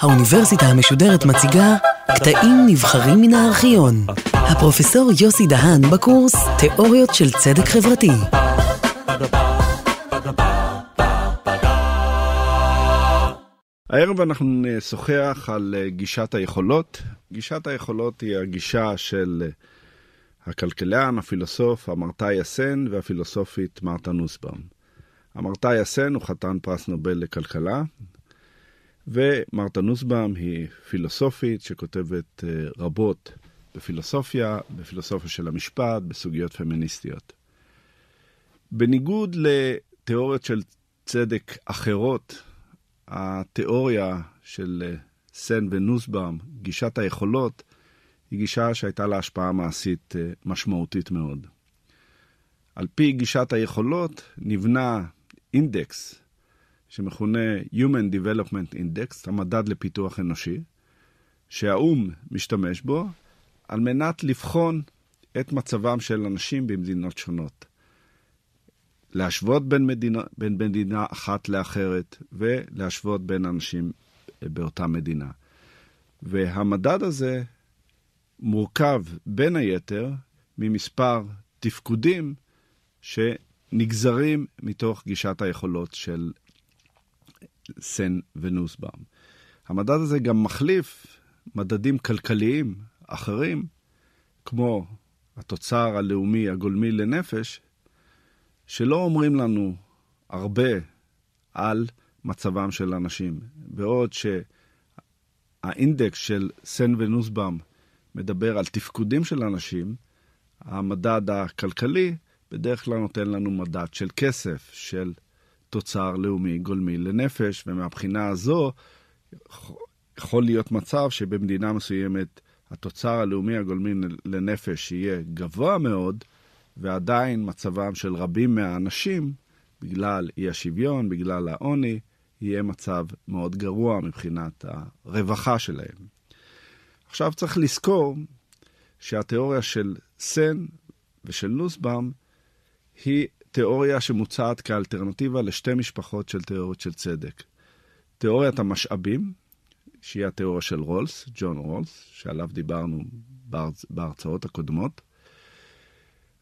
האוניברסיטה המשודרת מציגה קטעים נבחרים מן הארכיון. הפרופסור יוסי דהן בקורס תיאוריות של צדק חברתי. הערב אנחנו נשוחח על אה, גישת היכולות. גישת היכולות היא הגישה של אה, הכלכלן, הפילוסוף, המרתאי יסן והפילוסופית מרתה נוסבאום. המרתאי יסן הוא חתן פרס נובל לכלכלה, ומרתה נוסבאום היא פילוסופית שכותבת אה, רבות בפילוסופיה, בפילוסופיה של המשפט, בסוגיות פמיניסטיות. בניגוד לתיאוריות של צדק אחרות, התיאוריה של אה, סן ונוסבאום, גישת היכולות, היא גישה שהייתה לה השפעה מעשית אה, משמעותית מאוד. על פי גישת היכולות נבנה אינדקס שמכונה Human Development Index, המדד לפיתוח אנושי, שהאו"ם משתמש בו על מנת לבחון את מצבם של אנשים במדינות שונות. להשוות בין מדינה, בין מדינה אחת לאחרת ולהשוות בין אנשים באותה מדינה. והמדד הזה מורכב בין היתר ממספר תפקודים שנגזרים מתוך גישת היכולות של סן ונוסבאום. המדד הזה גם מחליף מדדים כלכליים אחרים, כמו התוצר הלאומי הגולמי לנפש, שלא אומרים לנו הרבה על מצבם של אנשים. בעוד שהאינדקס של סן ונוסבאום מדבר על תפקודים של אנשים, המדד הכלכלי בדרך כלל נותן לנו מדד של כסף, של תוצר לאומי גולמי לנפש, ומהבחינה הזו יכול להיות מצב שבמדינה מסוימת התוצר הלאומי הגולמי לנפש יהיה גבוה מאוד, ועדיין מצבם של רבים מהאנשים, בגלל אי השוויון, בגלל העוני, יהיה מצב מאוד גרוע מבחינת הרווחה שלהם. עכשיו צריך לזכור שהתיאוריה של סן ושל נוסבאום היא תיאוריה שמוצעת כאלטרנטיבה לשתי משפחות של תיאוריות של צדק. תיאוריית המשאבים, שהיא התיאוריה של רולס, ג'ון רולס, שעליו דיברנו בהרצאות הקודמות,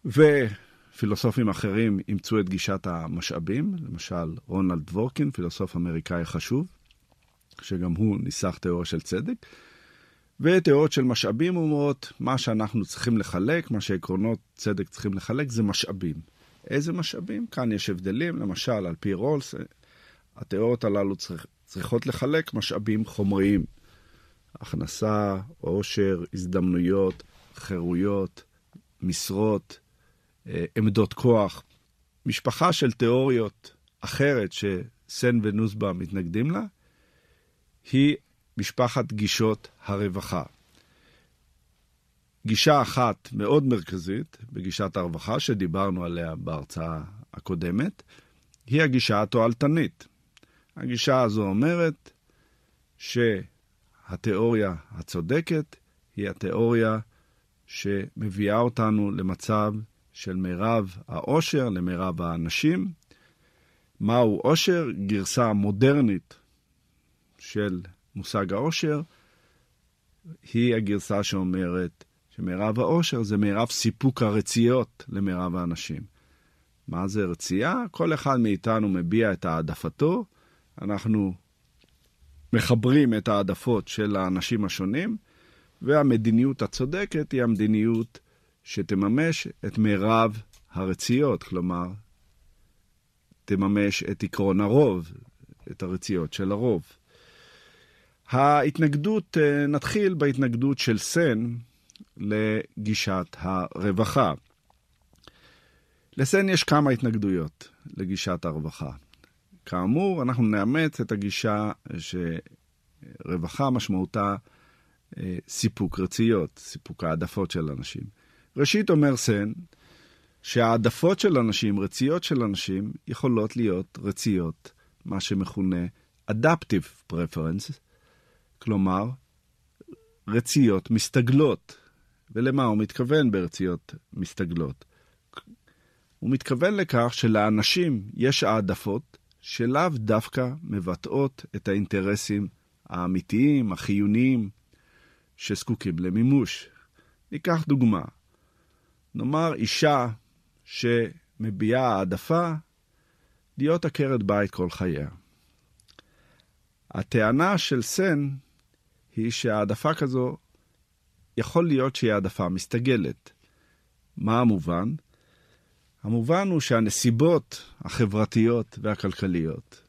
ופילוסופים אחרים אימצו את גישת המשאבים, למשל רונלד דבורקין, פילוסוף אמריקאי חשוב, שגם הוא ניסח תיאוריה של צדק. ותיאוריות של משאבים אומרות, מה שאנחנו צריכים לחלק, מה שעקרונות צדק צריכים לחלק, זה משאבים. איזה משאבים? כאן יש הבדלים, למשל, על פי רולס, התיאוריות הללו צריך, צריכות לחלק משאבים חומריים. הכנסה, עושר, הזדמנויות, חירויות, משרות, אה, עמדות כוח. משפחה של תיאוריות אחרת שסן ונוסבה מתנגדים לה, היא משפחת גישות הרווחה. גישה אחת מאוד מרכזית בגישת הרווחה, שדיברנו עליה בהרצאה הקודמת, היא הגישה התועלתנית. הגישה הזו אומרת שהתיאוריה הצודקת היא התיאוריה שמביאה אותנו למצב של מירב העושר למירב האנשים. מהו עושר? גרסה מודרנית של מושג העושר היא הגרסה שאומרת שמרב העושר זה מרב סיפוק הרציות למרב האנשים. מה זה רצייה? כל אחד מאיתנו מביע את העדפתו, אנחנו מחברים את העדפות של האנשים השונים, והמדיניות הצודקת היא המדיניות שתממש את מרב הרציות, כלומר, תממש את עקרון הרוב, את הרציות של הרוב. ההתנגדות, אה, נתחיל בהתנגדות של סן לגישת הרווחה. לסן יש כמה התנגדויות לגישת הרווחה. כאמור, אנחנו נאמץ את הגישה שרווחה משמעותה אה, סיפוק רציות, סיפוק העדפות של אנשים. ראשית אומר סן, שהעדפות של אנשים, רציות של אנשים, יכולות להיות רציות, מה שמכונה Adaptive Preference, כלומר, רציות מסתגלות. ולמה הוא מתכוון ברציות מסתגלות? הוא מתכוון לכך שלאנשים יש העדפות שלאו דווקא מבטאות את האינטרסים האמיתיים, החיוניים, שזקוקים למימוש. ניקח דוגמה. נאמר אישה שמביעה העדפה להיות עקרת בית כל חייה. הטענה של סן היא שהעדפה כזו יכול להיות שהיא העדפה מסתגלת. מה המובן? המובן הוא שהנסיבות החברתיות והכלכליות,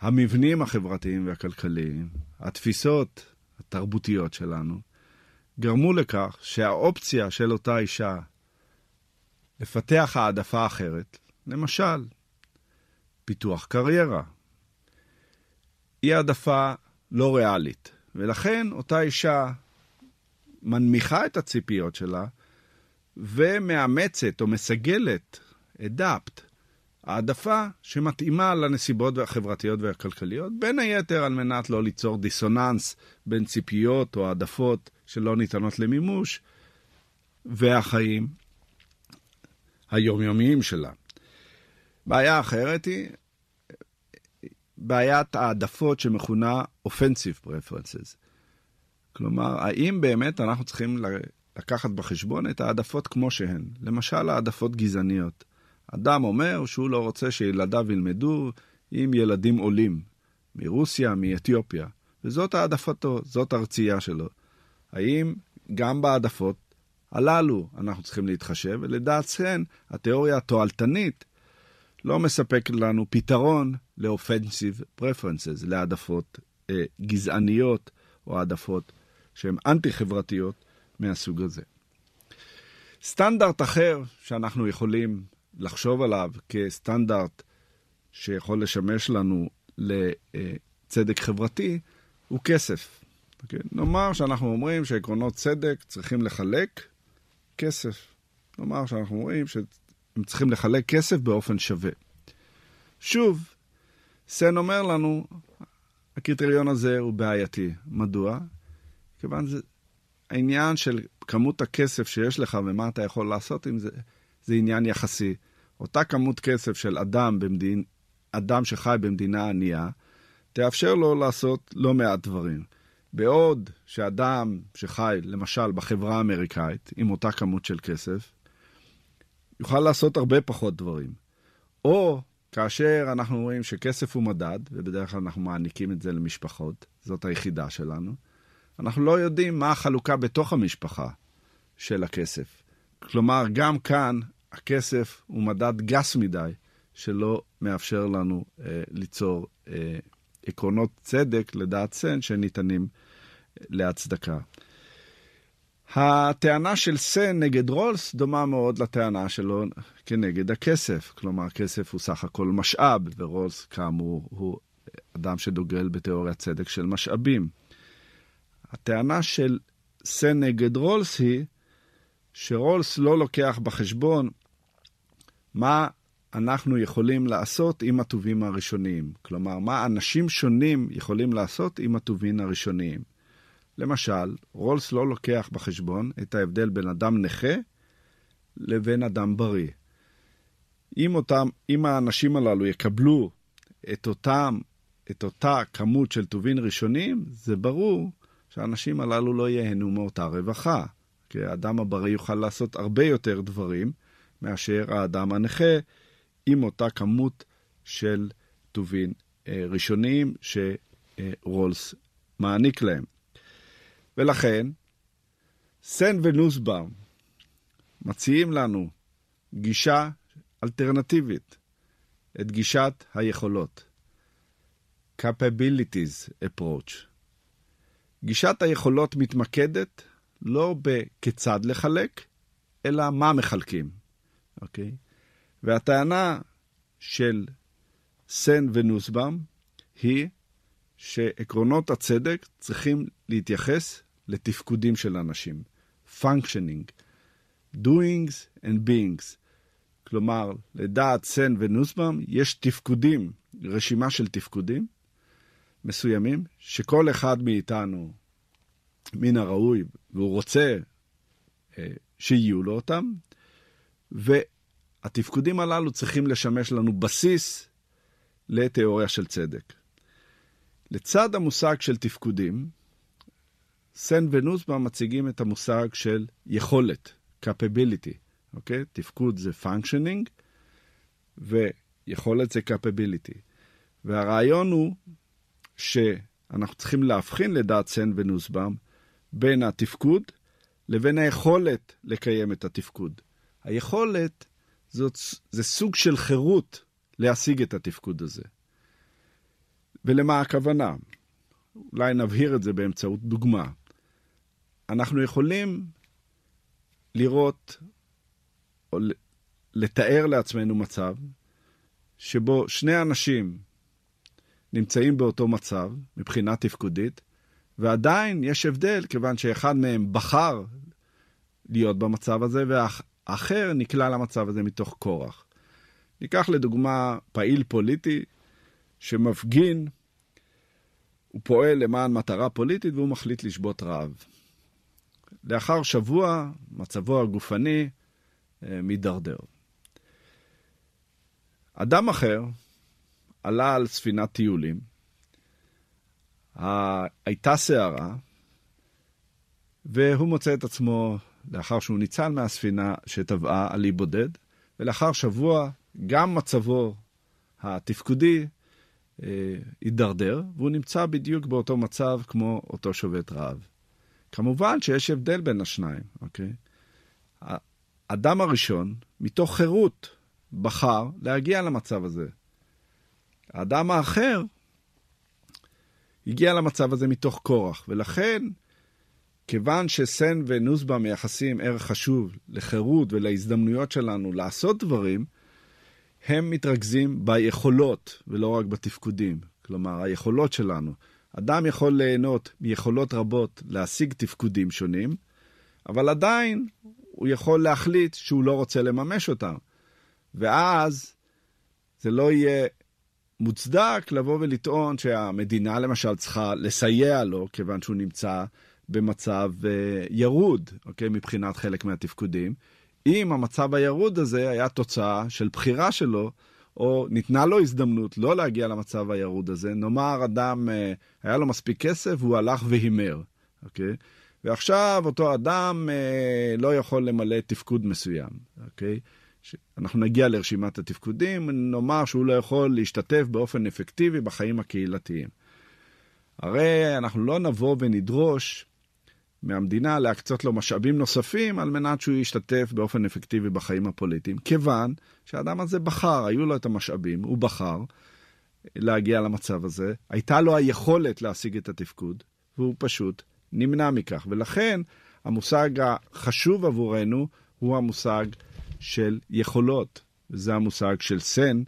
המבנים החברתיים והכלכליים, התפיסות התרבותיות שלנו, גרמו לכך שהאופציה של אותה אישה לפתח העדפה אחרת, למשל, פיתוח קריירה, היא העדפה לא ריאלית, ולכן אותה אישה מנמיכה את הציפיות שלה ומאמצת או מסגלת, אדפט, העדפה שמתאימה לנסיבות החברתיות והכלכליות, בין היתר על מנת לא ליצור דיסוננס בין ציפיות או העדפות שלא ניתנות למימוש והחיים היומיומיים שלה. בעיה אחרת היא בעיית העדפות שמכונה offensive preferences. כלומר, האם באמת אנחנו צריכים לקחת בחשבון את העדפות כמו שהן? למשל, העדפות גזעניות. אדם אומר שהוא לא רוצה שילדיו ילמדו עם ילדים עולים, מרוסיה, מאתיופיה, וזאת העדפתו, זאת הרצייה שלו. האם גם בהעדפות הללו אנחנו צריכים להתחשב? ולדעת סן, התיאוריה התועלתנית לא מספק לנו פתרון ל-offensive preferences, להעדפות אה, גזעניות או העדפות שהן אנטי-חברתיות מהסוג הזה. סטנדרט אחר שאנחנו יכולים לחשוב עליו כסטנדרט שיכול לשמש לנו לצדק חברתי הוא כסף. Okay? אוקיי? נאמר שאנחנו אומרים שעקרונות צדק צריכים לחלק כסף. נאמר שאנחנו אומרים שהם צריכים לחלק כסף באופן שווה. שוב, סן אומר לנו, הקריטריון הזה הוא בעייתי. מדוע? כיוון זה העניין של כמות הכסף שיש לך ומה אתה יכול לעשות עם זה, זה עניין יחסי. אותה כמות כסף של אדם, במדין, אדם שחי במדינה ענייה, תאפשר לו לעשות לא מעט דברים. בעוד שאדם שחי, למשל, בחברה האמריקאית, עם אותה כמות של כסף, יוכל לעשות הרבה פחות דברים. או כאשר אנחנו רואים שכסף הוא מדד, ובדרך כלל אנחנו מעניקים את זה למשפחות, זאת היחידה שלנו, אנחנו לא יודעים מה החלוקה בתוך המשפחה של הכסף. כלומר, גם כאן הכסף הוא מדד גס מדי, שלא מאפשר לנו אה, ליצור אה, עקרונות צדק, לדעת סן, שניתנים אה, להצדקה. הטענה של סן נגד רולס דומה מאוד לטענה שלו כנגד הכסף. כלומר, כסף הוא סך הכל משאב, ורולס, כאמור, הוא אדם שדוגל בתיאוריית צדק של משאבים. הטענה של סן נגד רולס היא שרולס לא לוקח בחשבון מה אנחנו יכולים לעשות עם הטובים הראשוניים. כלומר, מה אנשים שונים יכולים לעשות עם הטובין הראשוניים. למשל, רולס לא לוקח בחשבון את ההבדל בין אדם נכה לבין אדם בריא. אם, אותם, אם האנשים הללו יקבלו את, אותם, את אותה כמות של טובין ראשונים, זה ברור שהאנשים הללו לא ייהנו מאותה רווחה. כי האדם הבריא יוכל לעשות הרבה יותר דברים מאשר האדם הנכה, עם אותה כמות של טובין אה, ראשוניים שרולס מעניק להם. ולכן, סן ונוסבאום מציעים לנו גישה אלטרנטיבית, את גישת היכולות, capabilities approach. גישת היכולות מתמקדת לא בכיצד לחלק, אלא מה מחלקים, אוקיי? והטענה של סן ונוסבאום היא שעקרונות הצדק צריכים להתייחס לתפקודים של אנשים. functioning, doings and beings. כלומר, לדעת סן ונוסבאום יש תפקודים, רשימה של תפקודים מסוימים, שכל אחד מאיתנו מן הראוי, והוא רוצה אה, שיהיו לו אותם, והתפקודים הללו צריכים לשמש לנו בסיס לתיאוריה של צדק. לצד המושג של תפקודים, סן ונוסבאום מציגים את המושג של יכולת, capability, אוקיי? תפקוד זה functioning, ויכולת זה capability. והרעיון הוא שאנחנו צריכים להבחין לדעת סן ונוסבאום בין התפקוד לבין היכולת לקיים את התפקוד. היכולת זאת, זה סוג של חירות להשיג את התפקוד הזה. ולמה הכוונה? אולי נבהיר את זה באמצעות דוגמה. אנחנו יכולים לראות או לתאר לעצמנו מצב שבו שני אנשים נמצאים באותו מצב מבחינה תפקודית, ועדיין יש הבדל, כיוון שאחד מהם בחר להיות במצב הזה, והאחר נקלע למצב הזה מתוך כורח. ניקח לדוגמה פעיל פוליטי שמפגין, הוא פועל למען מטרה פוליטית והוא מחליט לשבות רעב. לאחר שבוע, מצבו הגופני אה, מידרדר. אדם אחר עלה על ספינת טיולים, הייתה סערה, והוא מוצא את עצמו, לאחר שהוא ניצל מהספינה שטבעה על אי בודד, ולאחר שבוע גם מצבו התפקודי אה, הידרדר, והוא נמצא בדיוק באותו מצב כמו אותו שובת רעב. כמובן שיש הבדל בין השניים, אוקיי? האדם הראשון, מתוך חירות, בחר להגיע למצב הזה. האדם האחר הגיע למצב הזה מתוך כורח, ולכן, כיוון שסן ונוסבה מייחסים ערך חשוב לחירות ולהזדמנויות שלנו לעשות דברים, הם מתרכזים ביכולות ולא רק בתפקודים. כלומר, היכולות שלנו. אדם יכול ליהנות מיכולות רבות להשיג תפקודים שונים, אבל עדיין הוא יכול להחליט שהוא לא רוצה לממש אותם. ואז זה לא יהיה מוצדק לבוא ולטעון שהמדינה למשל צריכה לסייע לו, כיוון שהוא נמצא במצב uh, ירוד, אוקיי? מבחינת חלק מהתפקודים. אם המצב הירוד הזה היה תוצאה של בחירה שלו, או ניתנה לו הזדמנות לא להגיע למצב הירוד הזה, נאמר אדם, uh, היה לו מספיק כסף והוא הלך והימר, אוקיי? ועכשיו אותו אדם uh, לא יכול למלא תפקוד מסוים, אוקיי? אנחנו נגיע לרשימת התפקודים, נאמר שהוא לא יכול להשתתף באופן אפקטיבי בחיים הקהילתיים. הרי אנחנו לא נבוא ונדרוש מהמדינה להקצות לו משאבים נוספים על מנת שהוא ישתתף באופן אפקטיבי בחיים הפוליטיים, כיוון שהאדם הזה בחר, היו לו את המשאבים, הוא בחר להגיע למצב הזה, הייתה לו היכולת להשיג את התפקוד, והוא פשוט נמנע מכך. ולכן המושג החשוב עבורנו הוא המושג של יכולות. זה המושג של סן,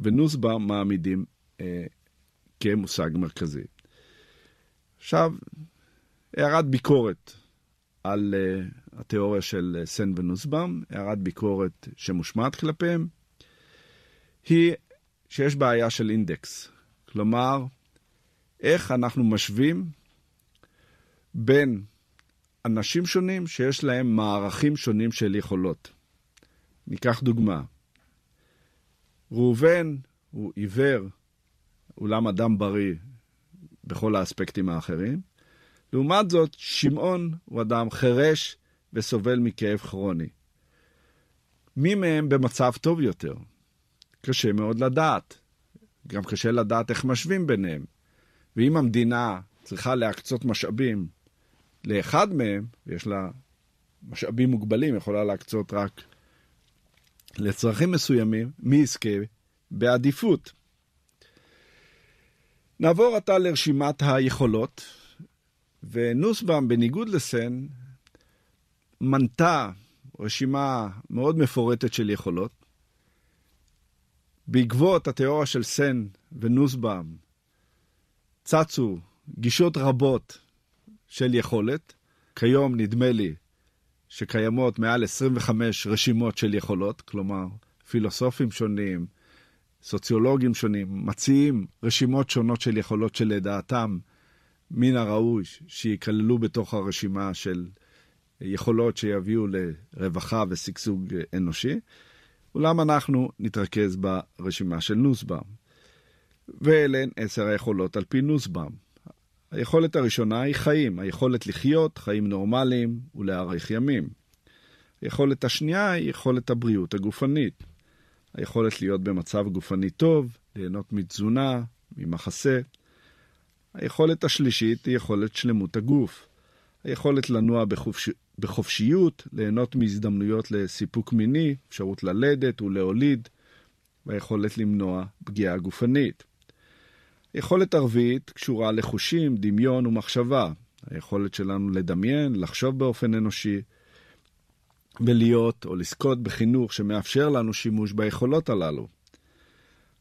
ונוסבה מעמידים אה, כמושג מרכזי. עכשיו, הערת ביקורת על uh, התיאוריה של uh, סן ונוסבאום, הערת ביקורת שמושמעת כלפיהם, היא שיש בעיה של אינדקס. כלומר, איך אנחנו משווים בין אנשים שונים שיש להם מערכים שונים של יכולות. ניקח דוגמה. ראובן הוא עיוור, אולם אדם בריא בכל האספקטים האחרים. לעומת זאת, שמעון הוא אדם חירש וסובל מכאב כרוני. מי מהם במצב טוב יותר? קשה מאוד לדעת. גם קשה לדעת איך משווים ביניהם. ואם המדינה צריכה להקצות משאבים לאחד מהם, ויש לה משאבים מוגבלים, יכולה להקצות רק לצרכים מסוימים, מי יזכה בעדיפות. נעבור עתה לרשימת היכולות, ונוסבאום, בניגוד לסן, מנתה רשימה מאוד מפורטת של יכולות. בעקבות התיאוריה של סן ונוסבאום צצו גישות רבות של יכולת. כיום נדמה לי שקיימות מעל 25 רשימות של יכולות, כלומר, פילוסופים שונים, סוציולוגים שונים, מציעים רשימות שונות של יכולות שלדעתם מן הראוי שייכללו בתוך הרשימה של יכולות שיביאו לרווחה ושגשוג אנושי, אולם אנחנו נתרכז ברשימה של נוסבאום. ואלה הן עשר היכולות על פי נוסבאום. היכולת הראשונה היא חיים, היכולת לחיות חיים נורמליים ולהאריך ימים. היכולת השנייה היא יכולת הבריאות הגופנית. היכולת להיות במצב גופני טוב, ליהנות מתזונה, ממחסה. היכולת השלישית היא יכולת שלמות הגוף. היכולת לנוע בחופש... בחופשיות, ליהנות מהזדמנויות לסיפוק מיני, אפשרות ללדת ולהוליד, והיכולת למנוע פגיעה גופנית. יכולת ערבית קשורה לחושים, דמיון ומחשבה. היכולת שלנו לדמיין, לחשוב באופן אנושי, ולהיות או לזכות בחינוך שמאפשר לנו שימוש ביכולות הללו.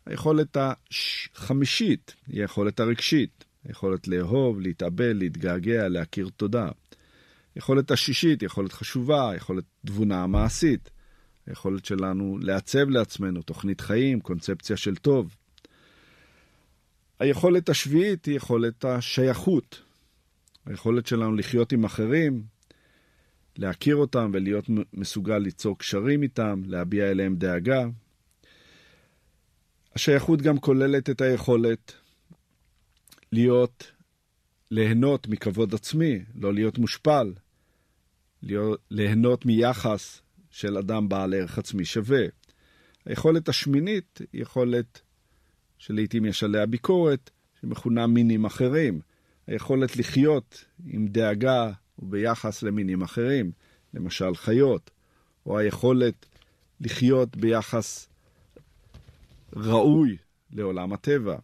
היכולת החמישית היא היכולת הרגשית, היכולת לאהוב, להתאבל, להתגעגע, להכיר תודה. היכולת השישית, יכולת חשובה, יכולת תבונה מעשית. היכולת שלנו לעצב לעצמנו תוכנית חיים, קונספציה של טוב. היכולת השביעית היא יכולת השייכות. היכולת שלנו לחיות עם אחרים, להכיר אותם ולהיות מסוגל ליצור קשרים איתם, להביע אליהם דאגה. השייכות גם כוללת את היכולת להיות, ליהנות מכבוד עצמי, לא להיות מושפל, להיות, ליהנות מיחס של אדם בעל ערך עצמי שווה. היכולת השמינית היא יכולת שלעיתים יש עליה ביקורת, שמכונה מינים אחרים. היכולת לחיות עם דאגה וביחס למינים אחרים, למשל חיות, או היכולת לחיות ביחס ראוי לעולם הטבע.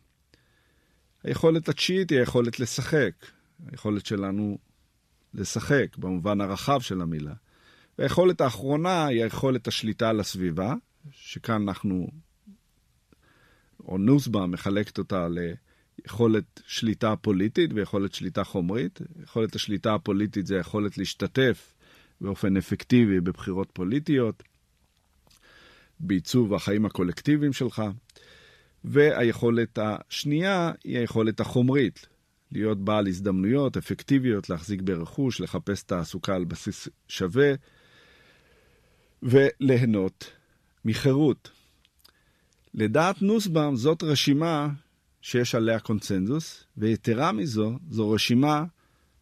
היכולת התשיעית היא היכולת לשחק, היכולת שלנו לשחק במובן הרחב של המילה. והיכולת האחרונה היא היכולת השליטה על הסביבה, שכאן אנחנו, או נוסבה מחלקת אותה ליכולת שליטה פוליטית ויכולת שליטה חומרית. יכולת השליטה הפוליטית זה היכולת להשתתף באופן אפקטיבי בבחירות פוליטיות, בעיצוב החיים הקולקטיביים שלך. והיכולת השנייה היא היכולת החומרית, להיות בעל הזדמנויות אפקטיביות, להחזיק ברכוש, לחפש תעסוקה על בסיס שווה וליהנות מחירות. לדעת נוסבאום זאת רשימה שיש עליה קונצנזוס, ויתרה מזו, זו רשימה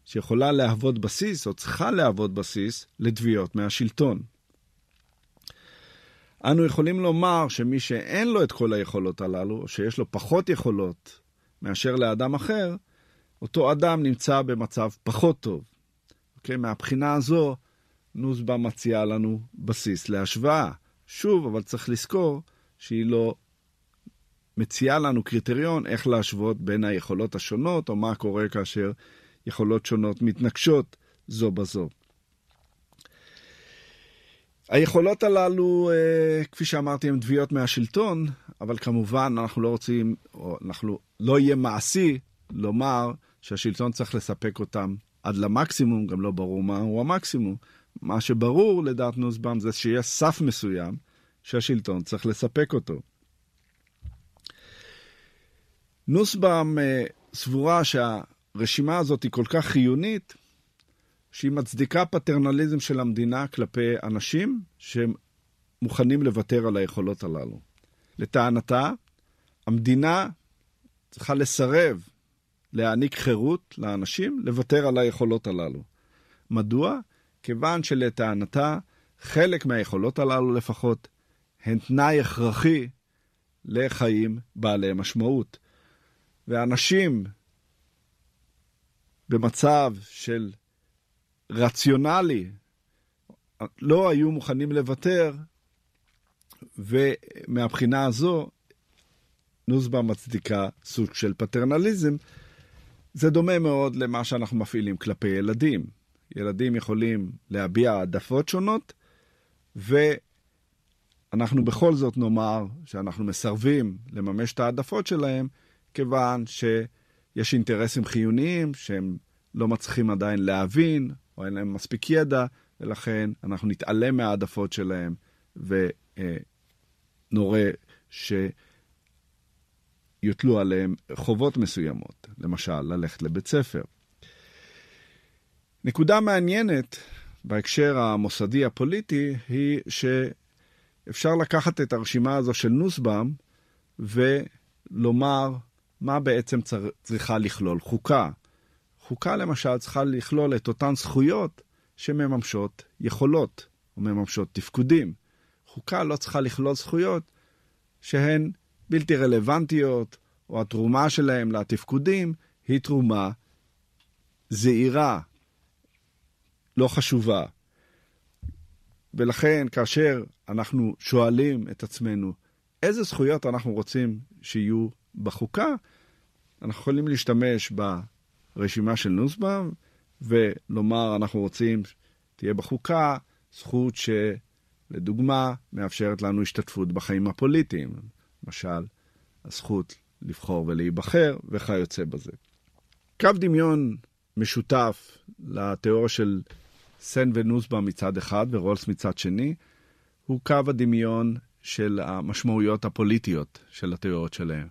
שיכולה להוות בסיס, או צריכה להוות בסיס, לתביעות מהשלטון. אנו יכולים לומר שמי שאין לו את כל היכולות הללו, או שיש לו פחות יכולות מאשר לאדם אחר, אותו אדם נמצא במצב פחות טוב. אוקיי? מהבחינה הזו, נוסבה מציעה לנו בסיס להשוואה. שוב, אבל צריך לזכור שהיא לא מציעה לנו קריטריון איך להשוות בין היכולות השונות, או מה קורה כאשר יכולות שונות מתנגשות זו בזו. היכולות הללו, אה, כפי שאמרתי, הן תביעות מהשלטון, אבל כמובן אנחנו לא רוצים, או אנחנו לא יהיה מעשי לומר שהשלטון צריך לספק אותם עד למקסימום, גם לא ברור מהו המקסימום. מה שברור לדעת נוסבאום זה שיש סף מסוים שהשלטון צריך לספק אותו. נוסבאום אה, סבורה שהרשימה הזאת היא כל כך חיונית, שהיא מצדיקה פטרנליזם של המדינה כלפי אנשים שמוכנים לוותר על היכולות הללו. לטענתה, המדינה צריכה לסרב להעניק חירות לאנשים לוותר על היכולות הללו. מדוע? כיוון שלטענתה, חלק מהיכולות הללו לפחות, הן תנאי הכרחי לחיים בעלי משמעות. ואנשים במצב של רציונלי לא היו מוכנים לוותר, ומהבחינה הזו נוסבה מצדיקה סוג של פטרנליזם. זה דומה מאוד למה שאנחנו מפעילים כלפי ילדים. ילדים יכולים להביע העדפות שונות, ואנחנו בכל זאת נאמר שאנחנו מסרבים לממש את העדפות שלהם, כיוון שיש אינטרסים חיוניים שהם לא מצליחים עדיין להבין, או אין להם מספיק ידע, ולכן אנחנו נתעלם מהעדפות שלהם ונורה שיוטלו עליהם חובות מסוימות, למשל ללכת לבית ספר. נקודה מעניינת בהקשר המוסדי הפוליטי היא שאפשר לקחת את הרשימה הזו של נוסבאום ולומר מה בעצם צר... צריכה לכלול חוקה. חוקה למשל צריכה לכלול את אותן זכויות שמממשות יכולות או מממשות תפקודים. חוקה לא צריכה לכלול זכויות שהן בלתי רלוונטיות, או התרומה שלהם לתפקודים היא תרומה זעירה, לא חשובה. ולכן כאשר אנחנו שואלים את עצמנו איזה זכויות אנחנו רוצים שיהיו בחוקה, אנחנו יכולים להשתמש ברשימה של נוסבאום ולומר אנחנו רוצים תהיה בחוקה זכות שלדוגמה מאפשרת לנו השתתפות בחיים הפוליטיים, למשל הזכות לבחור ולהיבחר וכיוצא בזה. קו דמיון משותף לתיאוריה של סן ונוסבאום מצד אחד ורולס מצד שני, הוא קו הדמיון של המשמעויות הפוליטיות של התיאוריות שלהם.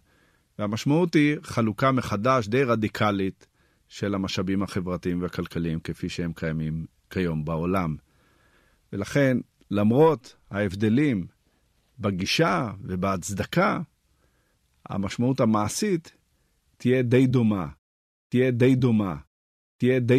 והמשמעות היא חלוקה מחדש די רדיקלית של המשאבים החברתיים והכלכליים כפי שהם קיימים כיום בעולם. ולכן, למרות ההבדלים בגישה ובהצדקה, המשמעות המעשית תהיה די דומה. תהיה די דומה. תהיה די